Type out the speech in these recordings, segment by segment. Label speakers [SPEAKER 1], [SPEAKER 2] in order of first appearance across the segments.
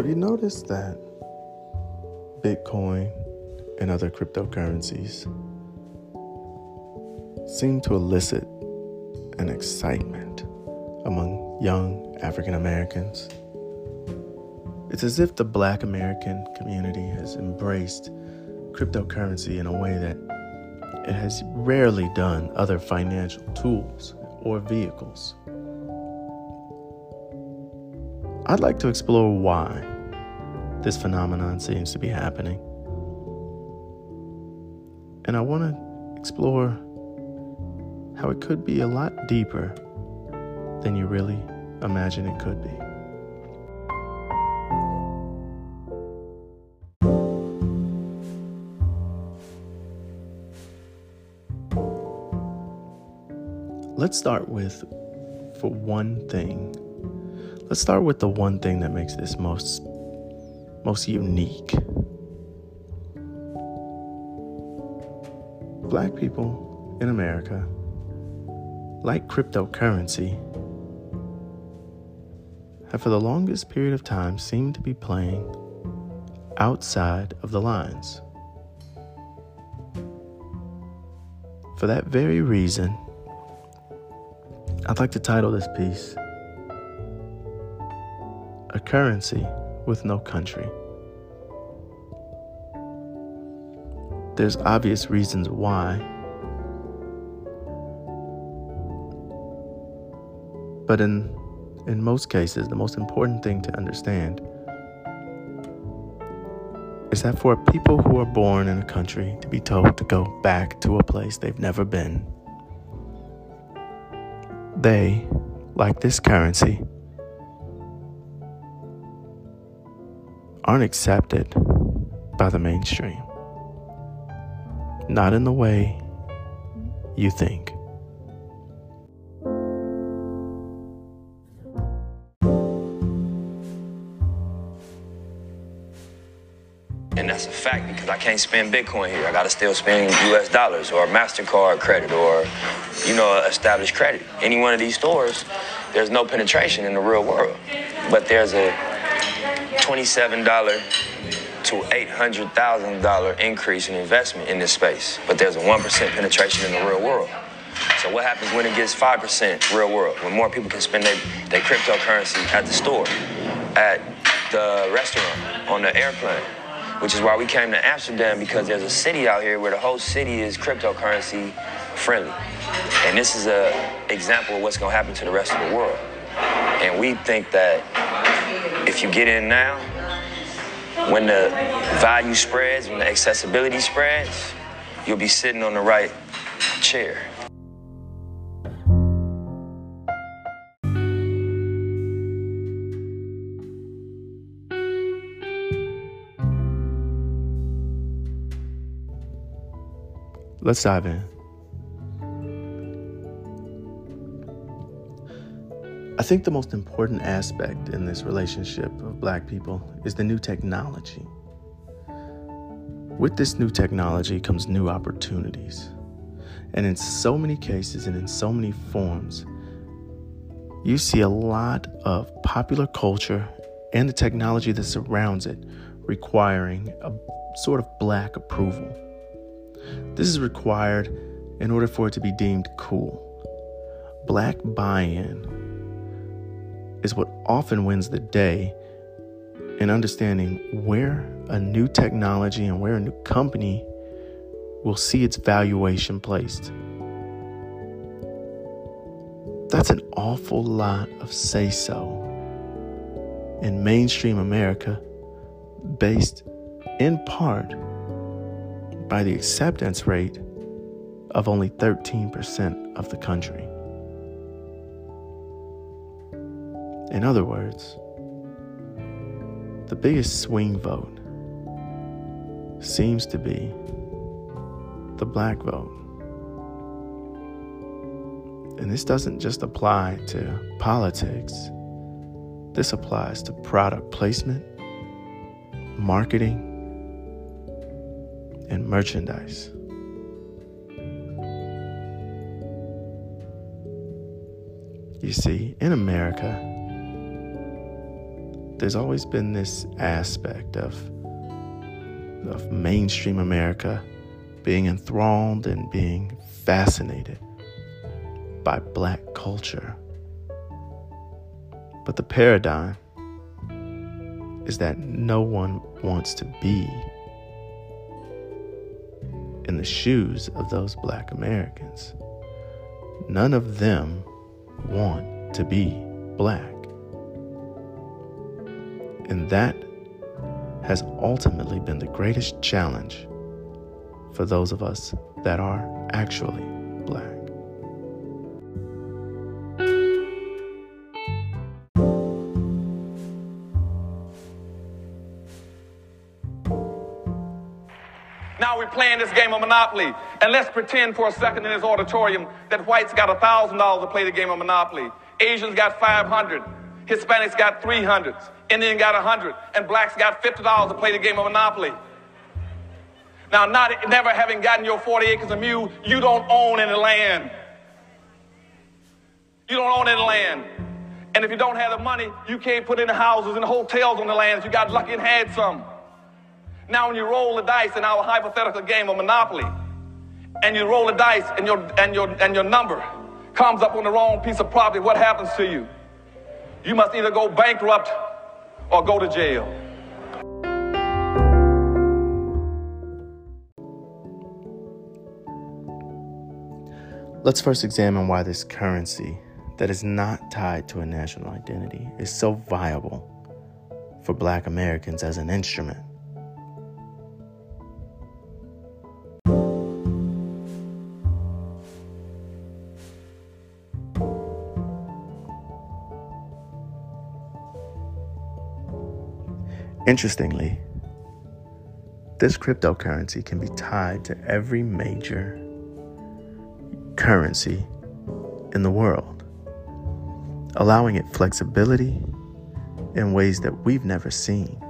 [SPEAKER 1] Have you noticed that Bitcoin and other cryptocurrencies seem to elicit an excitement among young African Americans? It's as if the black American community has embraced cryptocurrency in a way that it has rarely done other financial tools or vehicles. I'd like to explore why this phenomenon seems to be happening. And I want to explore how it could be a lot deeper than you really imagine it could be. Let's start with, for one thing, Let's start with the one thing that makes this most most unique. Black people in America, like cryptocurrency, have for the longest period of time seemed to be playing outside of the lines. For that very reason, I'd like to title this piece currency with no country. There's obvious reasons why. But in, in most cases, the most important thing to understand is that for people who are born in a country to be told to go back to a place they've never been, they, like this currency, aren't accepted by the mainstream. Not in the way you think.
[SPEAKER 2] And that's a fact because I can't spend Bitcoin here. I gotta still spend US dollars or MasterCard credit or, you know, established credit. Any one of these stores, there's no penetration in the real world. But there's a $27 to $800,000 increase in investment in this space, but there's a 1% penetration in the real world. So what happens when it gets 5% real world? When more people can spend their, their cryptocurrency at the store, at the restaurant, on the airplane, which is why we came to Amsterdam because there's a city out here where the whole city is cryptocurrency friendly. And this is an example of what's gonna happen to the rest of the world. And we think that if you get in now, when the value spreads, when the accessibility spreads, you'll be sitting on the right chair.
[SPEAKER 1] Let's dive in. I think the most important aspect in this relationship of black people is the new technology. With this new technology comes new opportunities. And in so many cases and in so many forms, you see a lot of popular culture and the technology that surrounds it requiring a sort of black approval. This is required in order for it to be deemed cool. Black buy in is what often wins the day in understanding where a new technology and where a new company will see its valuation placed. That's an awful lot of say so in mainstream America based in part by the acceptance rate of only 13% of the country. In other words, the biggest swing vote seems to be the black vote. And this doesn't just apply to politics, this applies to product placement, marketing, and merchandise. You see, in America, there's always been this aspect of of mainstream America being enthralled and being fascinated by black culture. But the paradigm is that no one wants to be in the shoes of those black Americans. None of them want to be black. And that has ultimately been the greatest challenge for those of us that are actually black.
[SPEAKER 3] Now we're playing this game of Monopoly. And let's pretend for a second in this auditorium that whites got $1,000 to play the game of Monopoly. Asians got 500. Hispanics got 300. Indian got 100. And blacks got $50 to play the game of Monopoly. Now, not never having gotten your 40 acres of mule, you don't own any land. You don't own any land. And if you don't have the money, you can't put any houses and hotels on the land if you got lucky and had some. Now, when you roll the dice in our hypothetical game of Monopoly, and you roll the dice and your, and your, and your number comes up on the wrong piece of property, what happens to you? You must either go bankrupt or go to jail.
[SPEAKER 1] Let's first examine why this currency that is not tied to a national identity is so viable for black Americans as an instrument. Interestingly, this cryptocurrency can be tied to every major currency in the world, allowing it flexibility in ways that we've never seen.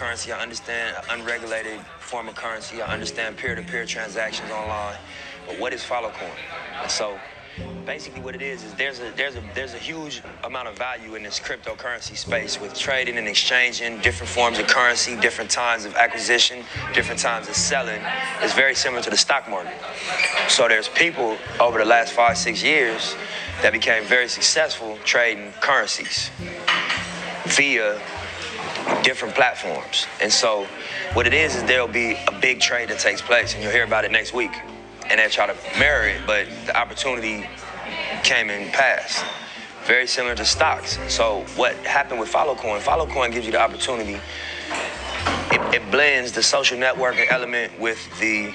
[SPEAKER 2] Cryptocurrency. I understand unregulated form of currency. I understand peer-to-peer transactions online. But what is FollowCoin? And so basically what it is is there's a there's a there's a huge amount of value in this cryptocurrency space with trading and exchanging different forms of currency, different times of acquisition, different times of selling. It's very similar to the stock market. So there's people over the last five, six years that became very successful trading currencies via different platforms. And so what it is is there'll be a big trade that takes place and you'll hear about it next week. And they try to mirror it, but the opportunity came and passed. Very similar to stocks. So what happened with FollowCoin, FollowCoin gives you the opportunity. It, it blends the social networking element with the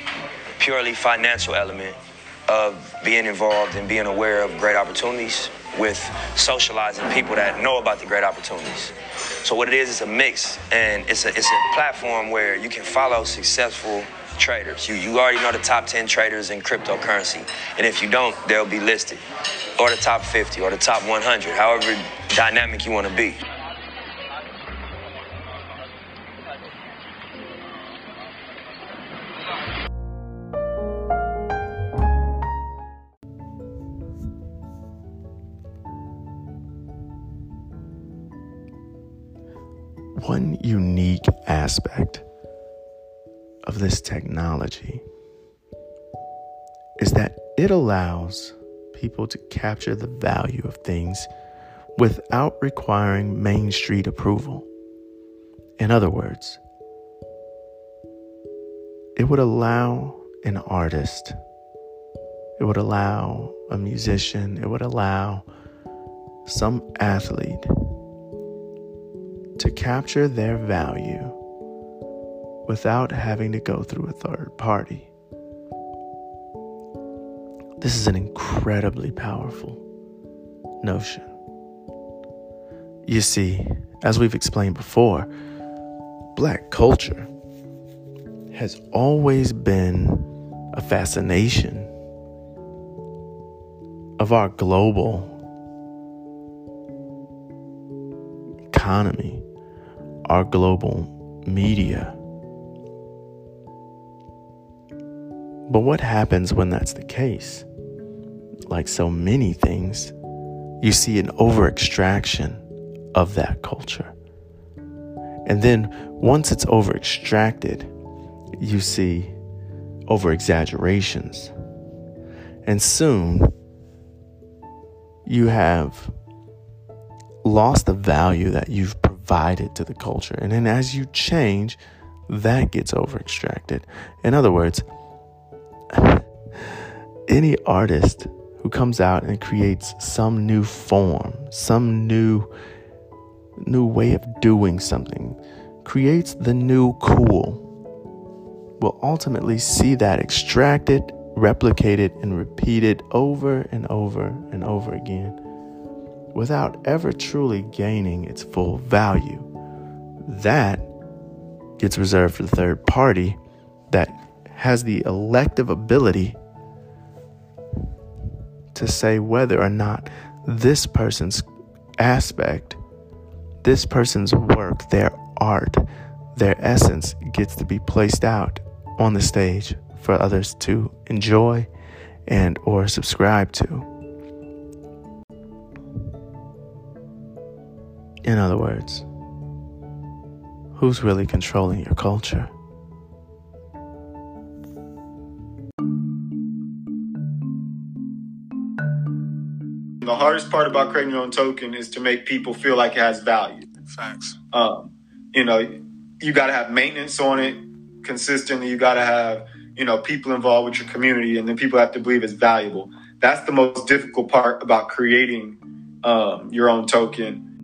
[SPEAKER 2] purely financial element of being involved and being aware of great opportunities with socializing people that know about the great opportunities. So what it is, it's a mix, and it's a it's a platform where you can follow successful traders. You you already know the top 10 traders in cryptocurrency, and if you don't, they'll be listed, or the top 50, or the top 100, however dynamic you want to be.
[SPEAKER 1] Aspect of this technology is that it allows people to capture the value of things without requiring Main Street approval. In other words, it would allow an artist, it would allow a musician, it would allow some athlete to capture their value without having to go through a third party. This is an incredibly powerful notion. You see, as we've explained before, black culture has always been a fascination of our global economy our global media, But what happens when that's the case? Like so many things, you see an over extraction of that culture. And then once it's over extracted, you see over exaggerations. And soon you have lost the value that you've provided to the culture. And then as you change, that gets over extracted. In other words, any artist who comes out and creates some new form, some new new way of doing something, creates the new cool, will ultimately see that extracted, replicated, and repeated over and over and over again without ever truly gaining its full value. That gets reserved for the third party that has the elective ability to say whether or not this person's aspect, this person's work, their art, their essence gets to be placed out on the stage for others to enjoy and or subscribe to. In other words, who's really controlling your culture?
[SPEAKER 4] The hardest part about creating your own token is to make people feel like it has value.
[SPEAKER 5] Facts.
[SPEAKER 4] Um, you know, you got to have maintenance on it consistently. You got to have, you know, people involved with your community, and then people have to believe it's valuable. That's the most difficult part about creating um, your own token